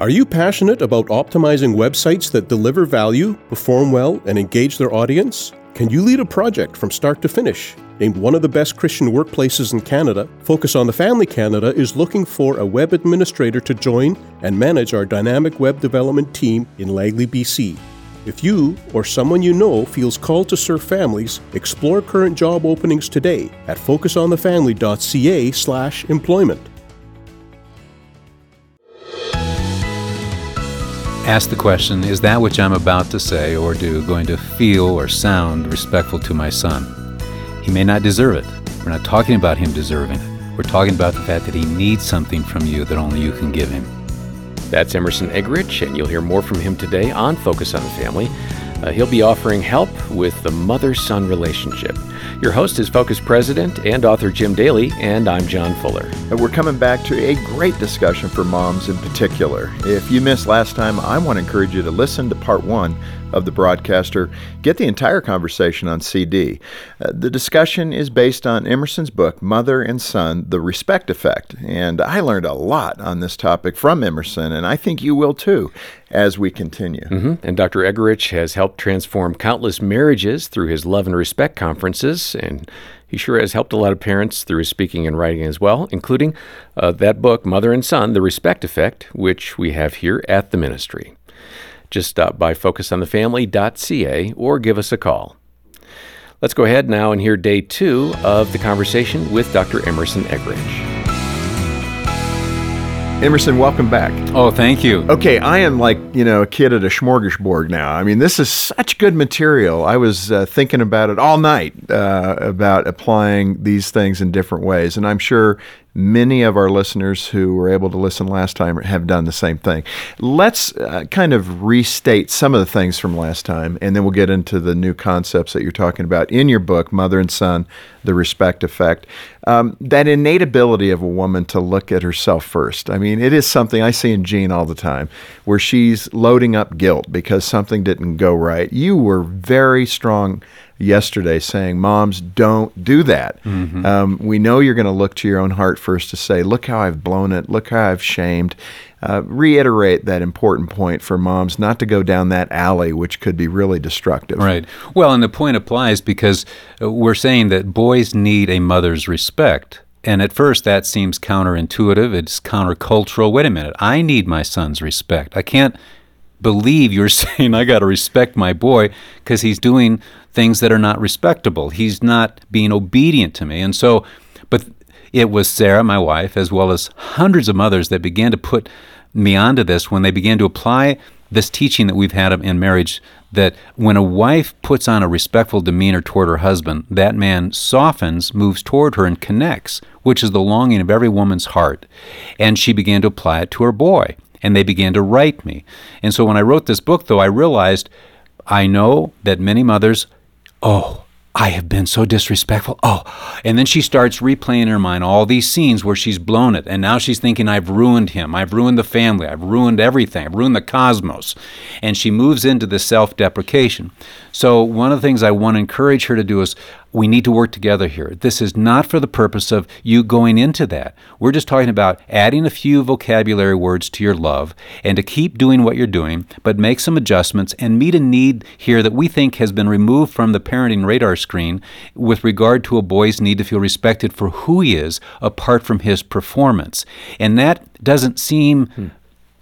Are you passionate about optimizing websites that deliver value, perform well, and engage their audience? Can you lead a project from start to finish? Named one of the best Christian workplaces in Canada, Focus on the Family Canada is looking for a web administrator to join and manage our dynamic web development team in Langley, BC. If you or someone you know feels called to serve families, explore current job openings today at focusonthefamily.ca/employment. Ask the question Is that which I'm about to say or do going to feel or sound respectful to my son? He may not deserve it. We're not talking about him deserving it. We're talking about the fact that he needs something from you that only you can give him. That's Emerson Eggerichs, and you'll hear more from him today on Focus on the Family. Uh, he'll be offering help with the mother son relationship. Your host is Focus President and author Jim Daly, and I'm John Fuller. And We're coming back to a great discussion for moms in particular. If you missed last time, I want to encourage you to listen to part one of the broadcaster. Get the entire conversation on CD. Uh, the discussion is based on Emerson's book, Mother and Son The Respect Effect. And I learned a lot on this topic from Emerson, and I think you will too as we continue. Mm-hmm. And Dr. Eggerichs has helped transform countless marriages through his Love and Respect conferences. And he sure has helped a lot of parents through his speaking and writing as well, including uh, that book, Mother and Son The Respect Effect, which we have here at the ministry. Just stop by focusonthefamily.ca or give us a call. Let's go ahead now and hear day two of the conversation with Dr. Emerson Eggerichs. Emerson, welcome back. Oh, thank you. Okay, I am like, you know, a kid at a smorgasbord now. I mean, this is such good material. I was uh, thinking about it all night uh, about applying these things in different ways. And I'm sure Many of our listeners who were able to listen last time have done the same thing. Let's uh, kind of restate some of the things from last time, and then we'll get into the new concepts that you're talking about in your book, Mother and Son The Respect Effect. Um, that innate ability of a woman to look at herself first. I mean, it is something I see in Jean all the time, where she's loading up guilt because something didn't go right. You were very strong yesterday saying, Moms, don't do that. Mm-hmm. Um, we know you're going to look to your own heart first to say, Look how I've blown it. Look how I've shamed. Uh, reiterate that important point for moms not to go down that alley, which could be really destructive. Right. Well, and the point applies because uh, we're saying that boys need a mother's respect. And at first, that seems counterintuitive. It's countercultural. Wait a minute. I need my son's respect. I can't believe you're saying I got to respect my boy because he's doing things that are not respectable. He's not being obedient to me. And so, but it was Sarah, my wife, as well as hundreds of mothers that began to put me onto this when they began to apply this teaching that we've had in marriage that when a wife puts on a respectful demeanor toward her husband, that man softens, moves toward her, and connects, which is the longing of every woman's heart. And she began to apply it to her boy, and they began to write me. And so when I wrote this book, though, I realized I know that many mothers oh, I have been so disrespectful. Oh, and then she starts replaying in her mind all these scenes where she's blown it. And now she's thinking, I've ruined him. I've ruined the family. I've ruined everything. I've ruined the cosmos. And she moves into the self deprecation. So, one of the things I want to encourage her to do is we need to work together here. This is not for the purpose of you going into that. We're just talking about adding a few vocabulary words to your love and to keep doing what you're doing, but make some adjustments and meet a need here that we think has been removed from the parenting radar screen with regard to a boy's need to feel respected for who he is apart from his performance. And that doesn't seem hmm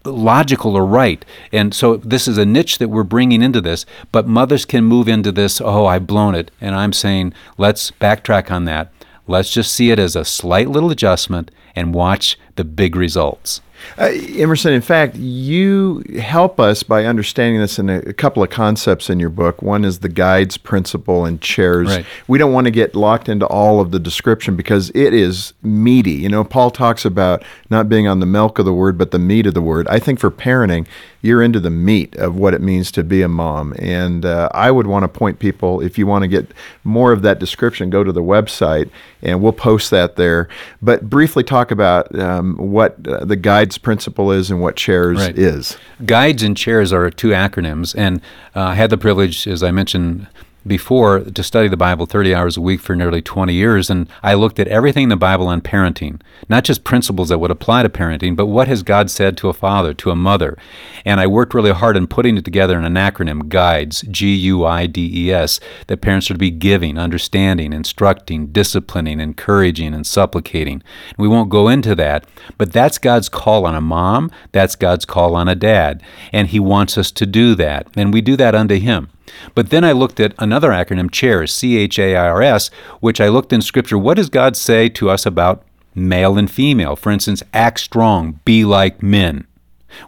logical or right. And so this is a niche that we're bringing into this, but mothers can move into this, oh, I've blown it. And I'm saying, let's backtrack on that. Let's just see it as a slight little adjustment and watch the big results. Uh, Emerson, in fact, you help us by understanding this in a, a, couple of concepts in your book. One is the guides principle and chairs. Right. We don't want to get locked into all of the description because it is meaty. You know, Paul talks about not being on the milk of the word, but the meat of the word. I think for parenting, you're into the meat of what it means to be a mom. And uh, I would want to point people, if you want to get more of that description, go to the website and we'll post that there. But briefly talk about um, what uh, the guides principle is and what chairs right. is. Guides and chairs are two acronyms. And uh, I had the privilege, as I mentioned, before to study the Bible 30 hours a week for nearly 20 years, and I looked at everything in the Bible on parenting, not just principles that would apply to parenting, but what has God said to a father, to a mother. And I worked really hard in putting it together in an acronym, GUIDES, G U I D E S, that parents are to be giving, understanding, instructing, disciplining, encouraging, and supplicating. We won't go into that, but that's God's call on a mom, that's God's call on a dad, and He wants us to do that, and we do that unto Him. But then I looked at another acronym, CHAIRS, C H A I R S, which I looked in Scripture. What does God say to us about male and female? For instance, act strong, be like men.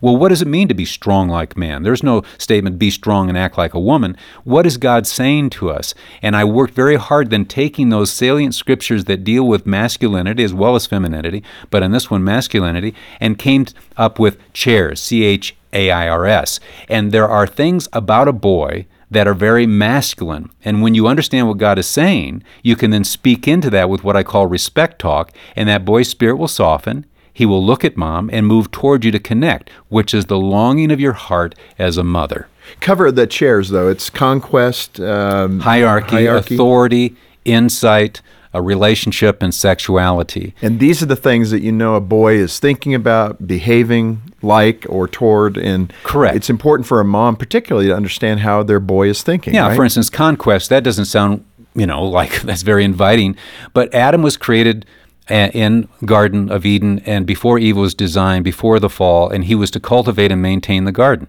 Well, what does it mean to be strong like man? There's no statement, be strong and act like a woman. What is God saying to us? And I worked very hard then taking those salient scriptures that deal with masculinity as well as femininity, but in this one, masculinity, and came up with chairs, C H A I R S. And there are things about a boy that are very masculine. And when you understand what God is saying, you can then speak into that with what I call respect talk, and that boy's spirit will soften. He will look at mom and move toward you to connect, which is the longing of your heart as a mother. Cover the chairs, though. It's conquest, um, hierarchy, hierarchy, authority, insight, a relationship, and sexuality. And these are the things that you know a boy is thinking about, behaving like or toward. And correct. It's important for a mom, particularly, to understand how their boy is thinking. Yeah. Right? For instance, conquest. That doesn't sound, you know, like that's very inviting. But Adam was created in Garden of Eden and before Eve was designed, before the fall, and he was to cultivate and maintain the garden.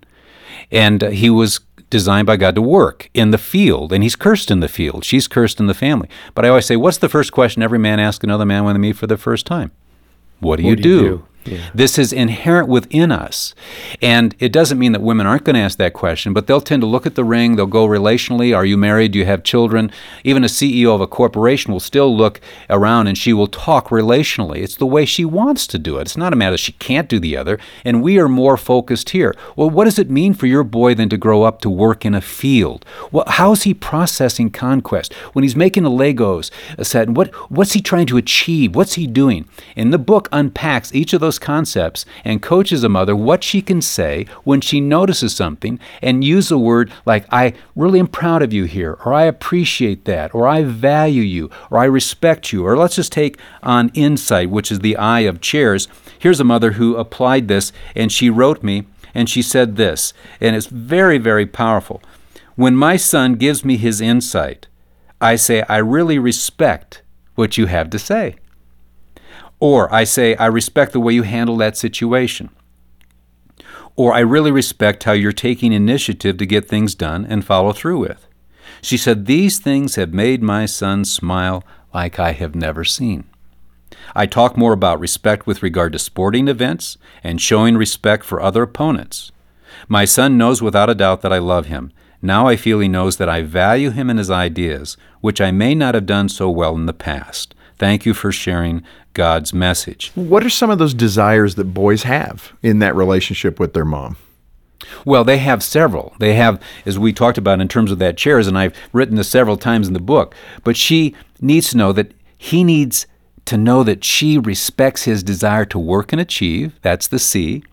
And he was designed by God to work in the field, and he's cursed in the field. She's cursed in the family. But I always say, what's the first question every man asks another man when they meet for the first time? What do, what you, do? you do? This is inherent within us. And it doesn't mean that women aren't going to ask that question, but they'll tend to look at the ring, they'll go relationally. Are you married? Do you have children? Even a CEO of a corporation will still look around and she will talk relationally. It's the way she wants to do it. It's not a matter she can't do the other. And we are more focused here. Well, what does it mean for your boy then to grow up to work in a field? Well, how is he processing conquest? When he's making a Legos set, what, what's he trying to achieve? What's he doing? And the book unpacks each of those concepts and coaches a mother what she can say when she notices something and use a word like, I really am proud of you here, or I appreciate that, or I value you, or I respect you. Or let's just take on insight, which is the eye of chairs. Here's a mother who applied this, and she wrote me, and she said this, and it's very, very powerful. When my son gives me his insight, I say, I really respect what you have to say. Or I say, I respect the way you handle that situation. Or I really respect how you're taking initiative to get things done and follow through with. She said, These things have made my son smile like I have never seen. I talk more about respect with regard to sporting events and showing respect for other opponents. My son knows without a doubt that I love him. Now I feel he knows that I value him and his ideas, which I may not have done so well in the past. Thank you for sharing God's message. What are some of those desires that boys have in that relationship with their mom? Well, they have several. They have, as we talked about in terms of that chairs, and I've written this several times in the book, but she needs to know that he needs to know that she respects his desire to work and achieve. That's the C.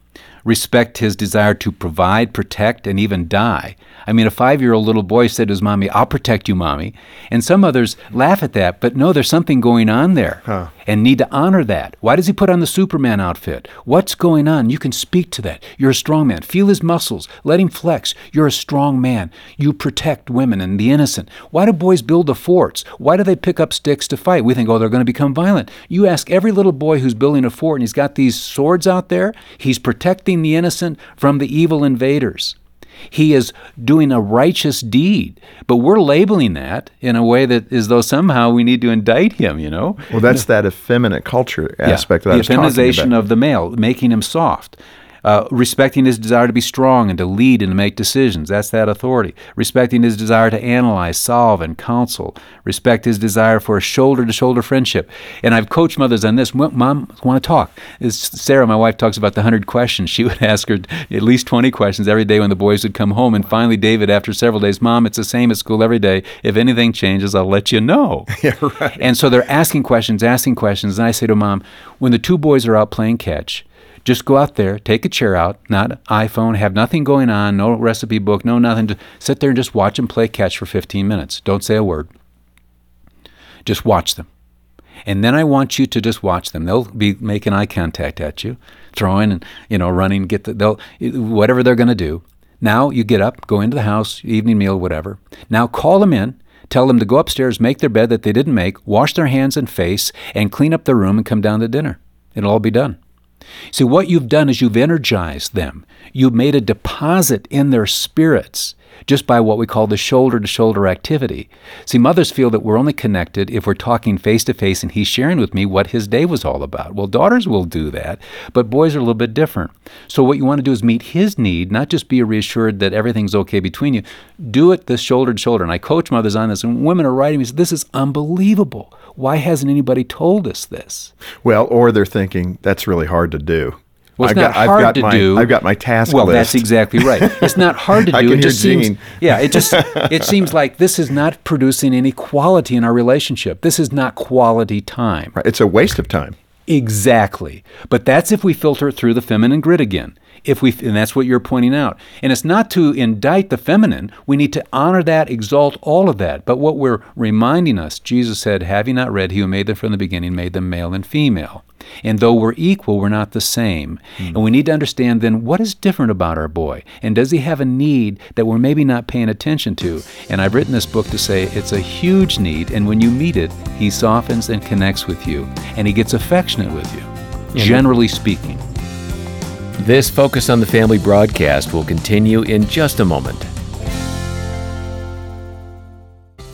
Respect his desire to provide, protect, and even die. I mean, a five year old little boy said to his mommy, I'll protect you, mommy. And some others laugh at that, but no, there's something going on there huh. And need to honor that. Why does he put on the Superman outfit? What's going on? You can speak to that. You're a strong man. Feel his muscles. Let him flex. You're a strong man. You protect women and the innocent. Why do boys build the forts? Why do they pick up sticks to fight? We think, oh, they're going to become violent. You ask every little boy who's building a fort and he's got these swords out there, he's protecting the innocent from the evil invaders. He is doing a righteous deed. But we're labeling that in a way that is though somehow we need to indict him, you know? Well, that's that effeminate culture aspect yeah, that the feminization of the male, making him soft. Uh, respecting his desire to be strong and to lead and to make decisions. That's that authority. Respecting his desire to analyze, solve, and counsel. Respect his desire for a shoulder to shoulder friendship. And I've coached mothers on this. Mom, want to talk. Sarah, my wife, talks about the 100 questions. She would ask her at least 20 questions every day when the boys would come home. And finally, David, after several days, Mom, it's the same at school every day. If anything changes, I'll let you know. yeah, right. And so they're asking questions, asking questions. And I say to Mom, when the two boys are out playing catch, Just go out there, take a chair out, not iPhone, have nothing going on, no recipe book, no nothing. Just sit there and just watch them play catch for 15 minutes. Don't say a word. Just watch them. And then I want you to just watch them. They'll be making eye contact at you, throwing and you know running. Get the they'll whatever they're going to do. Now you get up, go into the house, evening meal, whatever. Now call them in. Tell them to go upstairs, make their bed that they didn't make, wash their hands and face, and clean up their room and come down to dinner. It'll all be done. See, what you've done is you've energized them. You've made a deposit in their spirits just by what we call the shoulder to shoulder activity. See, mothers feel that we're only connected if we're talking face to face and he's sharing with me what his day was all about. Well, daughters will do that, but boys are a little bit different. So, what you want to do is meet his need, not just be reassured that everything's okay between you. Do it this shoulder to shoulder. And I coach mothers on this, and women are writing me, This is unbelievable. Why hasn't anybody told us this? Well, or they're thinking, That's really hard to do. Well, it's I've not got, hard I've got to my, do. I've got my task well, list. that's exactly right. It's not hard to do. I can it hear just seems, yeah. It just it seems like this is not producing any quality in our relationship. This is not quality time. Right, It's a waste of time. Exactly. But that's if we filter it through the feminine grid again. If we and that's what you're pointing out. And it's not to indict the feminine. We need to honor that, exalt all of that. But what we're reminding us, Jesus said, "Have you not read? He who made them from the beginning made them male and female." And though we're equal, we're not the same. Hmm. And we need to understand then what is different about our boy? And does he have a need that we're maybe not paying attention to? And I've written this book to say it's a huge need. And when you meet it, he softens and connects with you. And he gets affectionate with you, generally speaking. This Focus on the Family broadcast will continue in just a moment.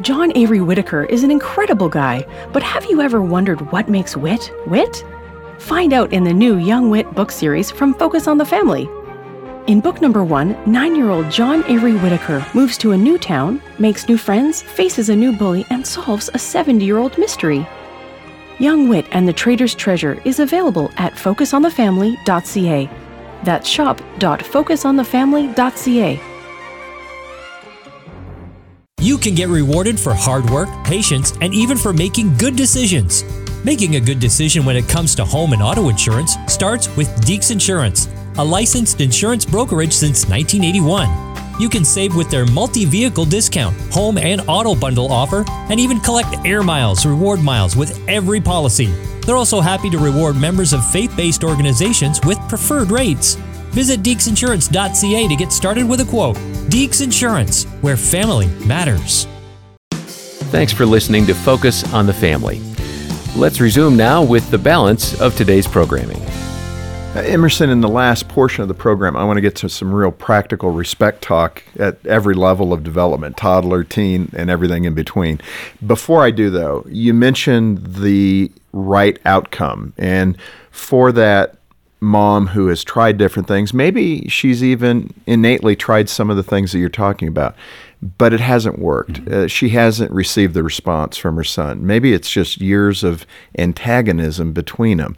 John Avery Whittaker is an incredible guy, but have you ever wondered what makes Whit Whit? Find out in the new Young Whit book series from Focus on the Family. In book number one, nine year old John Avery Whittaker moves to a new town, makes new friends, faces a new bully, and solves a 70 year old mystery. Young Whit and the Traitor's Treasure is available at focusonthefamily.ca. That's shop.focusonthefamily.ca. You can get rewarded for hard work, patience, and even for making good decisions. Making a good decision when it comes to home and auto insurance starts with Deeks Insurance, a licensed insurance brokerage since 1981. You can save with their multi vehicle discount, home and auto bundle offer, and even collect air miles, reward miles with every policy. They're also happy to reward members of faith based organizations with preferred rates. Visit deeksinsurance.ca to get started with a quote. Deeks Insurance, where family matters. Thanks for listening to Focus on the Family. Let's resume now with the balance of today's programming. Uh, Emerson, in the last portion of the program, I want to get to some real practical respect talk at every level of development toddler, teen, and everything in between. Before I do, though, you mentioned the right outcome. And for that mom who has tried different things, maybe she's even innately tried some of the things that you're talking about, but it hasn't worked. Uh, she hasn't received the response from her son. Maybe it's just years of antagonism between them.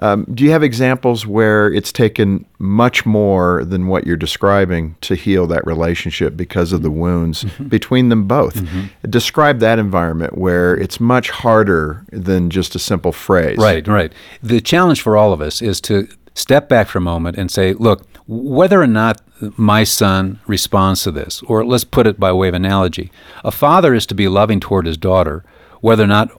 Um, do you have examples where it's taken much more than what you're describing to heal that relationship because of the wounds between them both? Describe that environment where it's much harder than just a simple phrase. Right, right. The challenge for all of us is to step back for a moment and say, look, whether or not my son responds to this, or let's put it by way of analogy, a father is to be loving toward his daughter, whether or not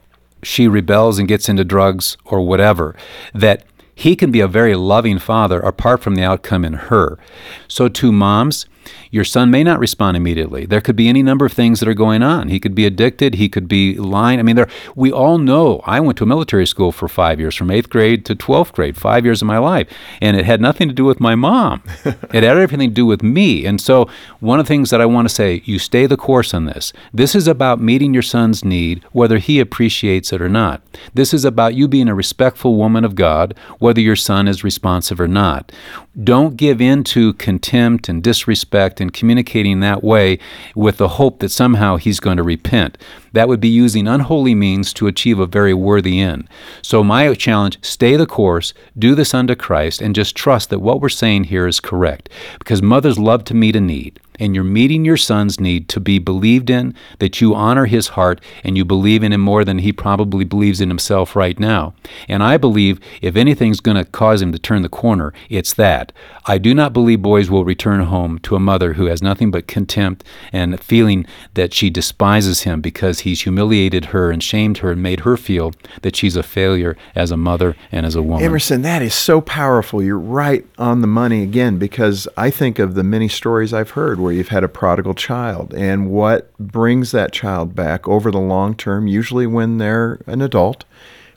she rebels and gets into drugs or whatever, that he can be a very loving father apart from the outcome in her. So, to moms, your son may not respond immediately. There could be any number of things that are going on. He could be addicted. He could be lying. I mean, there, we all know. I went to a military school for five years, from eighth grade to 12th grade, five years of my life. And it had nothing to do with my mom, it had everything to do with me. And so, one of the things that I want to say, you stay the course on this. This is about meeting your son's need, whether he appreciates it or not. This is about you being a respectful woman of God, whether your son is responsive or not. Don't give in to contempt and disrespect and communicating that way with the hope that somehow he's going to repent. That would be using unholy means to achieve a very worthy end. So, my challenge stay the course, do this unto Christ, and just trust that what we're saying here is correct. Because mothers love to meet a need and you're meeting your son's need to be believed in, that you honor his heart and you believe in him more than he probably believes in himself right now. And I believe if anything's going to cause him to turn the corner, it's that. I do not believe boys will return home to a mother who has nothing but contempt and feeling that she despises him because he's humiliated her and shamed her and made her feel that she's a failure as a mother and as a woman. Emerson, that is so powerful. You're right on the money again because I think of the many stories I've heard where you've had a prodigal child and what brings that child back over the long term, usually when they're an adult,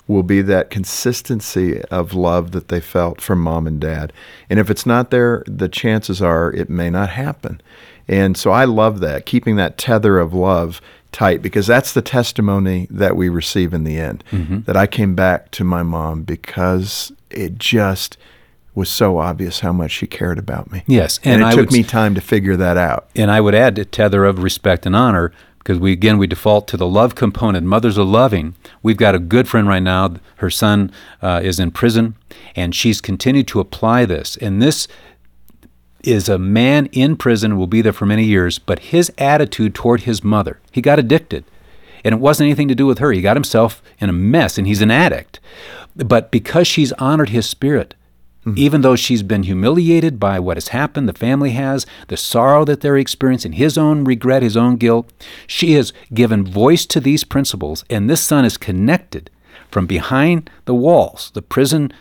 will be that consistency of love that they felt from mom and dad. And if it's not there, the chances are it may not happen. And so I love that, keeping that tether of love tight because that's the testimony that we receive in the end. Mm-hmm. That I came back to my mom because it just was so obvious how much she cared about me. Yes, and, and it I took would, me time to figure that out. And I would add a tether of respect and honor because we again we default to the love component. Mothers are loving. We've got a good friend right now. Her son uh, is in prison, and she's continued to apply this. And this is a man in prison will be there for many years, but his attitude toward his mother, he got addicted. And it wasn't anything to do with her. He got himself in a mess and he's an addict. But because she's honored his spirit, Mm-hmm. Even though she's been humiliated by what has happened, the family has, the sorrow that they're experiencing, his own regret, his own guilt, she has given voice to these principles, and this son is connected from behind the walls, the prison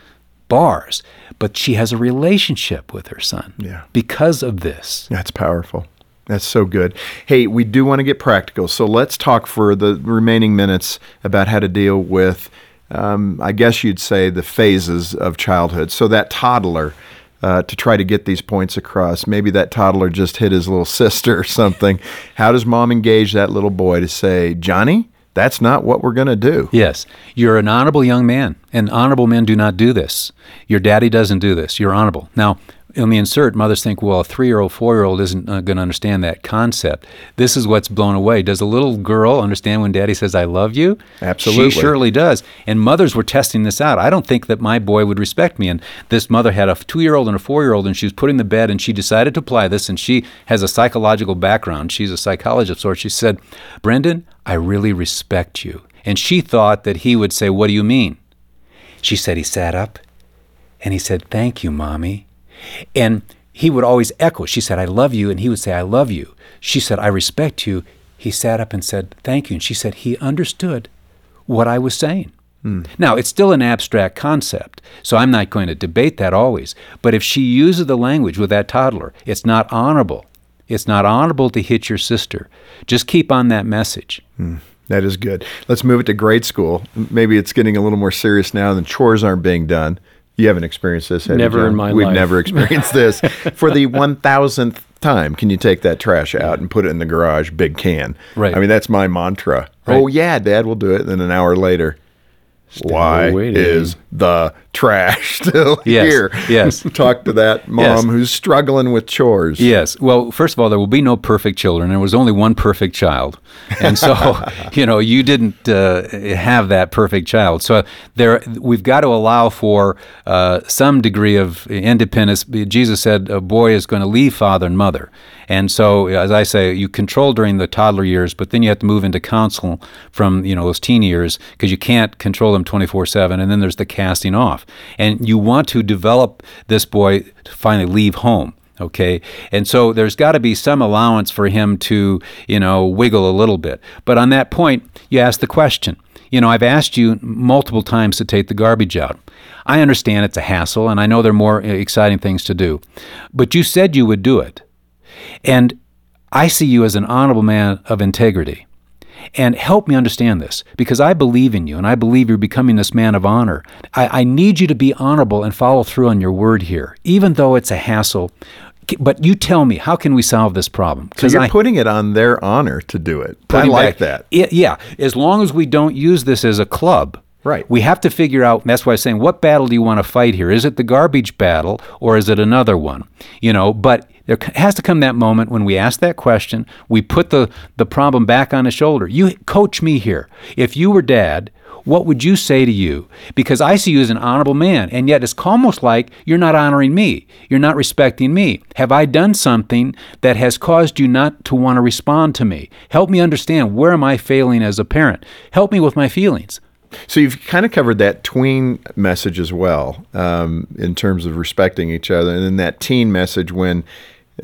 bars, but she has a relationship with her son yeah. because of this. That's powerful. That's so good. Hey, we do want to get practical, so let's talk for the remaining minutes about how to deal with um, I guess you'd say, the phases of childhood. So that toddler, uh, to try to get these points across, maybe that toddler just hit his little sister or something. How does mom engage that little boy to say, Johnny, that's not what we're going to do. Yes. You're an honorable young man, and honorable men do not do this. Your daddy doesn't do this. You're honorable. Now, in the insert, mothers think, well, a three year old, four year old isn't uh, going to understand that concept. This is what's blown away. Does a little girl understand when daddy says, I love you? Absolutely. She surely does. And mothers were testing this out. I don't think that my boy would respect me. And this mother had a two year old and a four year old, and she was putting the bed, and she decided to apply this, and she has a psychological background. She's a psychologist of sorts. She said, Brendan, I really respect you. And she thought that he would say, What do you mean? She said, He sat up and he said, Thank you, mommy. And he would always echo. She said, I love you. And he would say, I love you. She said, I respect you. He sat up and said, Thank you. And she said, He understood what I was saying. Mm. Now, it's still an abstract concept, so I'm not going to debate that always. But if she uses the language with that toddler, it's not honorable. It's not honorable to hit your sister. Just keep on that message. Mm. That is good. Let's move it to grade school. Maybe it's getting a little more serious now than chores aren't being done. You haven't experienced this, have never you, in my We've life. never experienced this. For the one thousandth time, can you take that trash out and put it in the garage, big can? Right. I mean, that's my mantra. Right. Oh yeah, Dad, we'll do it. Then an hour later, Still why waiting. is the trash still yes, here? Yes. Talk to that mom yes. who's struggling with chores. Yes. Well, first of all, there will be no perfect children. There was only one perfect child, and so you know you didn't uh, have that perfect child. So there, we've got to allow for uh, some degree of independence. Jesus said, "A boy is going to leave father and mother." And so, as I say, you control during the toddler years, but then you have to move into counsel from you know those teen years because you can't control them 24/7. And then there's the casting off, and you want to develop this boy to finally leave home okay? And so there's got to be some allowance for him to you know wiggle a little bit. But on that point you ask the question. You know i've asked you multiple times to take the garbage out. I understand it's a hassle and i know there are more uh, exciting things to do. But you said you would do it. And I see you as an honorable man of integrity. And help me understand this because I believe in you and I believe you're becoming this man of honor. I, I need you to be honorable and follow through on your word here, even though it's a hassle. But you tell me, how can we solve this problem? So you're I, putting it on their honor to do it. I like back- that. It- yeah, as long as we don't use this as a club. Right. We have to figure out. That's why I'm saying, what battle do you want to fight here? Is it the garbage battle or is it another one? You know, but there has to come that moment when we ask that question. We put the the problem back on his shoulder. You coach me here. If you were dad. What would you say to you? Because I see you as an honorable man, and yet it's almost like you're not honoring me. You're not respecting me. Have I done something that has caused you not to want to respond to me? Help me understand where am I failing as a parent? Help me with my feelings. So you've kind of covered that tween message as well, um, in terms of respecting each other, and then that teen message when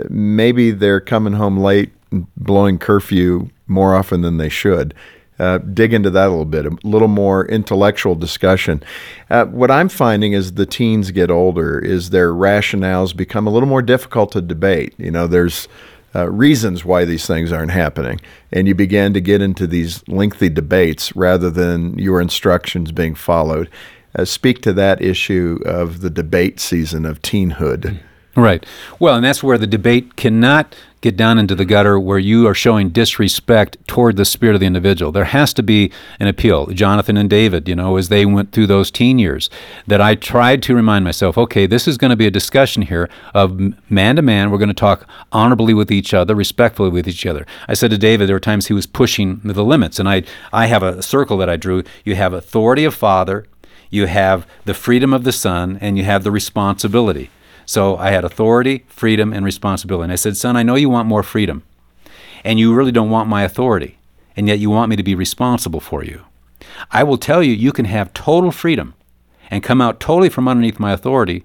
maybe they're coming home late, and blowing curfew more often than they should. Uh, dig into that a little bit, a little more intellectual discussion. Uh, what I'm finding as the teens get older is their rationales become a little more difficult to debate. You know, there's uh, reasons why these things aren't happening. And you begin to get into these lengthy debates rather than your instructions being followed. Uh, speak to that issue of the debate season of teenhood. Right. Well, and that's where the debate cannot get down into the gutter where you are showing disrespect toward the spirit of the individual. There has to be an appeal. Jonathan and David, you know, as they went through those teen years, that I tried to remind myself, okay, this is going to be a discussion here of man to man. We're going to talk honorably with each other, respectfully with each other. I said to David, there were times he was pushing the limits, and I, I have a circle that I drew. You have authority of father, you have the freedom of the son, and you have the responsibility. So I had authority, freedom, and responsibility. And I said, Son, I know you want more freedom, and you really don't want my authority, and yet you want me to be responsible for you. I will tell you, you can have total freedom and come out totally from underneath my authority,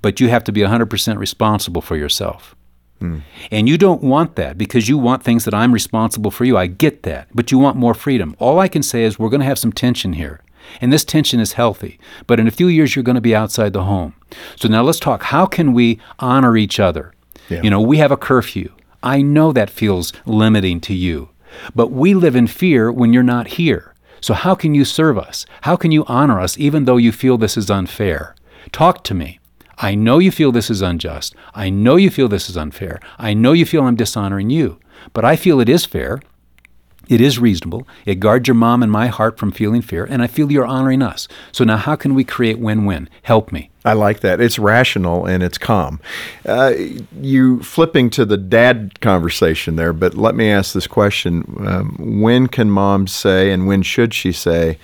but you have to be 100% responsible for yourself. Hmm. And you don't want that because you want things that I'm responsible for you. I get that. But you want more freedom. All I can say is we're going to have some tension here. And this tension is healthy. But in a few years, you're going to be outside the home. So now let's talk. How can we honor each other? Yeah. You know, we have a curfew. I know that feels limiting to you. But we live in fear when you're not here. So how can you serve us? How can you honor us even though you feel this is unfair? Talk to me. I know you feel this is unjust. I know you feel this is unfair. I know you feel I'm dishonoring you. But I feel it is fair. It is reasonable. It guards your mom and my heart from feeling fear, and I feel you're honoring us. So now, how can we create win win? Help me. I like that. It's rational and it's calm. Uh, you flipping to the dad conversation there, but let me ask this question: um, When can mom say, and when should she say,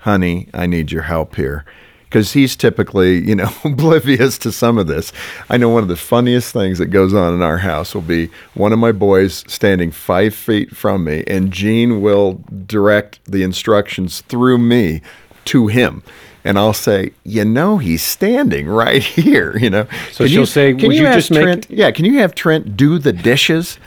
"Honey, I need your help here"? Because he's typically, you know, oblivious to some of this. I know one of the funniest things that goes on in our house will be one of my boys standing five feet from me, and Jean will direct the instructions through me to him. And I'll say, you know, he's standing right here. You know, So she'll say, can "Would you ask just make-" Trent? Yeah, can you have Trent do the dishes?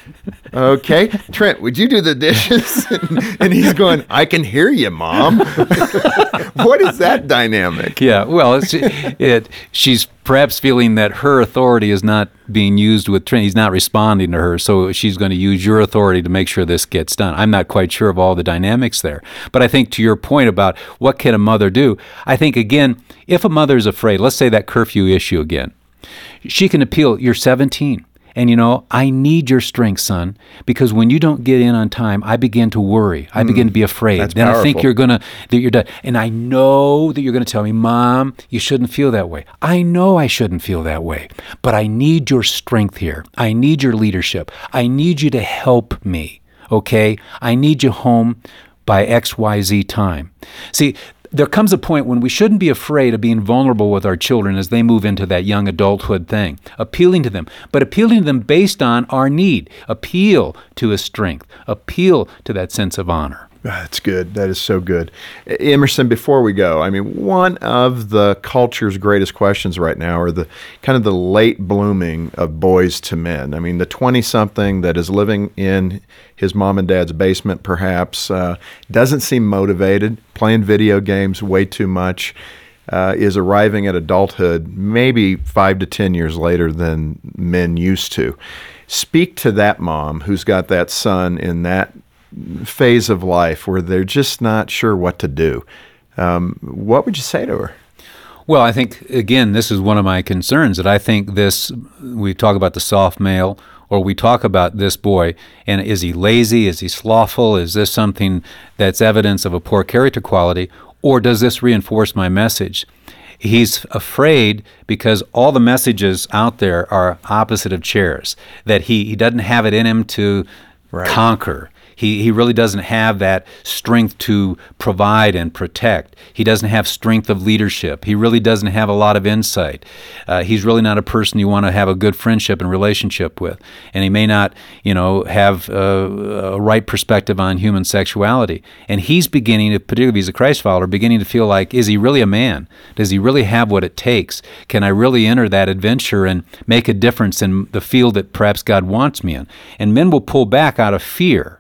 Okay, Trent, would you do the dishes? and, he's going, I can hear you, mom. what is that dynamic? Yeah, well, it's, it, she's perhaps feeling that her authority is not being used with Trent. He's not responding to her, so she's going to use your authority to make sure this gets done. I'm not quite sure of all the dynamics there, but I think to your point about what can a mother do, I think again, if a mother is afraid, let's say that curfew issue again, she can appeal. You're 17. And you know, I need your strength, son, because when you don't get in on time, I begin to worry. I begin to be hmm. afraid. That's then I think you're gonna that you're done. And I know that you're gonna tell me, Mom, you shouldn't feel that way. I know I shouldn't feel that way. But I need your strength here. I need your leadership. I need you to help me. Okay? I need you home by XYZ time. See, there comes a point when we shouldn't be afraid of being vulnerable with our children as they move into that young adulthood thing, appealing to them, but appealing to them based on our need. Appeal to his strength, appeal to that sense of honor. That's good. That is so good. Emerson, before we go, I mean, one of the culture's greatest questions right now are the kind of the late blooming of boys to men. I mean, the 20 something that is living in his mom and dad's basement, perhaps, uh, doesn't seem motivated, playing video games way too much. uh, is arriving at adulthood maybe five to 10 years later than men used to. Speak to that mom who's got that son in that phase of life where they're just not sure what to do. Um, what would you say to her? Well, I think, again, this is one of my concerns that I think this, we talk about the soft male, or we talk about this boy, and is he lazy? Is he slothful? Is this something that's evidence of a poor character quality? Or does this reinforce my message? He's afraid because all the messages out there are opposite of chairs, that he, he doesn't have it in him to right. conquer. He, he really doesn't have that strength to provide and protect. He doesn't have strength of leadership. He really doesn't have a lot of insight. Uh, he's really not a person you want to have a good friendship and relationship with. And he may not, you know, have a, a right perspective on human sexuality. And he's beginning to, particularly if he's a Christ follower, beginning to feel like, is he really a man? Does he really have what it takes? Can I really enter that adventure and make a difference in the field that perhaps God wants me in? And men will pull back out of fear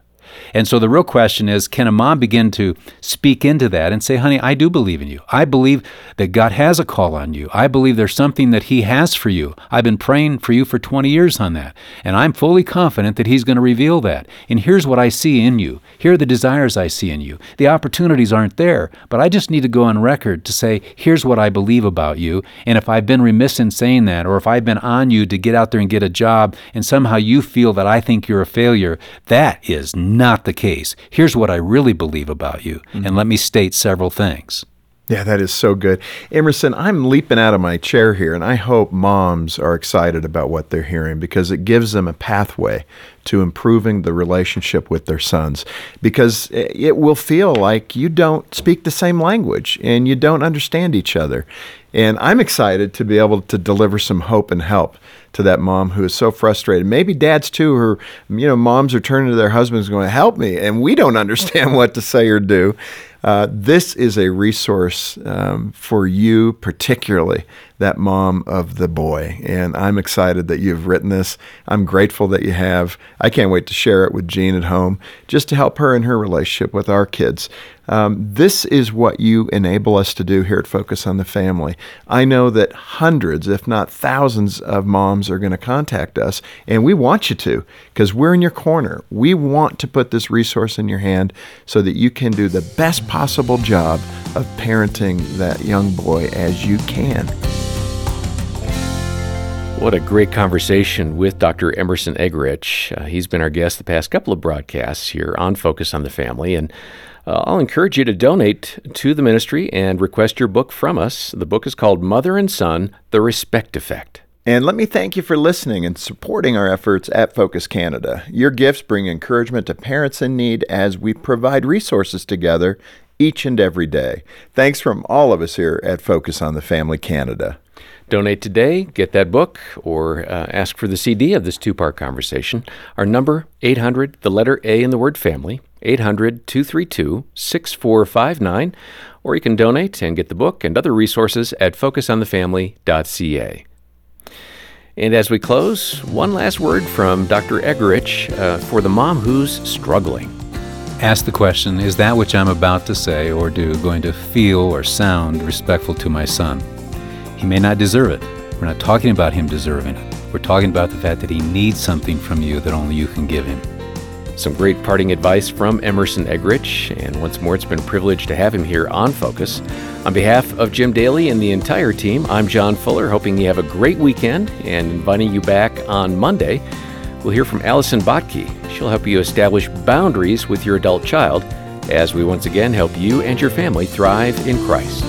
and so the real question is can a mom begin to speak into that and say, honey, I do believe in you. I believe that God has a call on you. I believe there's something that He has for you. I've been praying for you for 20 years on that. And I'm fully confident that He's going to reveal that. And here's what I see in you. Here are the desires I see in you. The opportunities aren't there, but I just need to go on record to say, here's what I believe about you. And if I've been remiss in saying that, or if I've been on you to get out there and get a job, and somehow you feel that I think you're a failure, that is not not the case. Here's what I really believe about you, mm-hmm. and let me state several things. Yeah, that is so good. Emerson, I'm leaping out of my chair here, and I hope moms are excited about what they're hearing because it gives them a pathway to improving the relationship with their sons. Because it will feel like you don't speak the same language and you don't understand each other. And I'm excited to be able to deliver some hope and help to that mom who is so frustrated. Maybe dads too, or you know, moms are turning to their husbands going, "Help me," and we don't understand what to say or do. Uh, this is a resource um, for you, particularly that mom of the boy. And I'm excited that you've written this. I'm grateful that you have. I can't wait to share it with Jean at home just to help her in her relationship with our kids. Um, this is what you enable us to do here at Focus on the Family. I know that hundreds, if not thousands, of moms are going to contact us, and we want you to because we're in your corner. We want to put this resource in your hand so that you can do the best possible job of parenting that young boy as you can. What a great conversation with Dr. Emerson Eggerich. Uh, he's been our guest the past couple of broadcasts here on Focus on the Family. And uh, I'll encourage you to donate to the ministry and request your book from us. The book is called Mother and Son The Respect Effect. And let me thank you for listening and supporting our efforts at Focus Canada. Your gifts bring encouragement to parents in need as we provide resources together each and every day. Thanks from all of us here at Focus on the Family Canada. Donate today, get that book, or uh, ask for the CD of this two part conversation. Our number, 800, the letter A in the word family, 800 232 6459. Or you can donate and get the book and other resources at focusonthefamily.ca. And as we close, one last word from Dr. Eggerich uh, for the mom who's struggling. Ask the question Is that which I'm about to say or do going to feel or sound respectful to my son? He may not deserve it. We're not talking about him deserving it. We're talking about the fact that he needs something from you that only you can give him. Some great parting advice from Emerson Eggerich, and once more, it's been a privilege to have him here on Focus. On behalf of Jim Daly and the entire team, I'm John Fuller, hoping you have a great weekend and inviting you back on Monday. We'll hear from Allison Bottke. She'll help you establish boundaries with your adult child as we once again help you and your family thrive in Christ.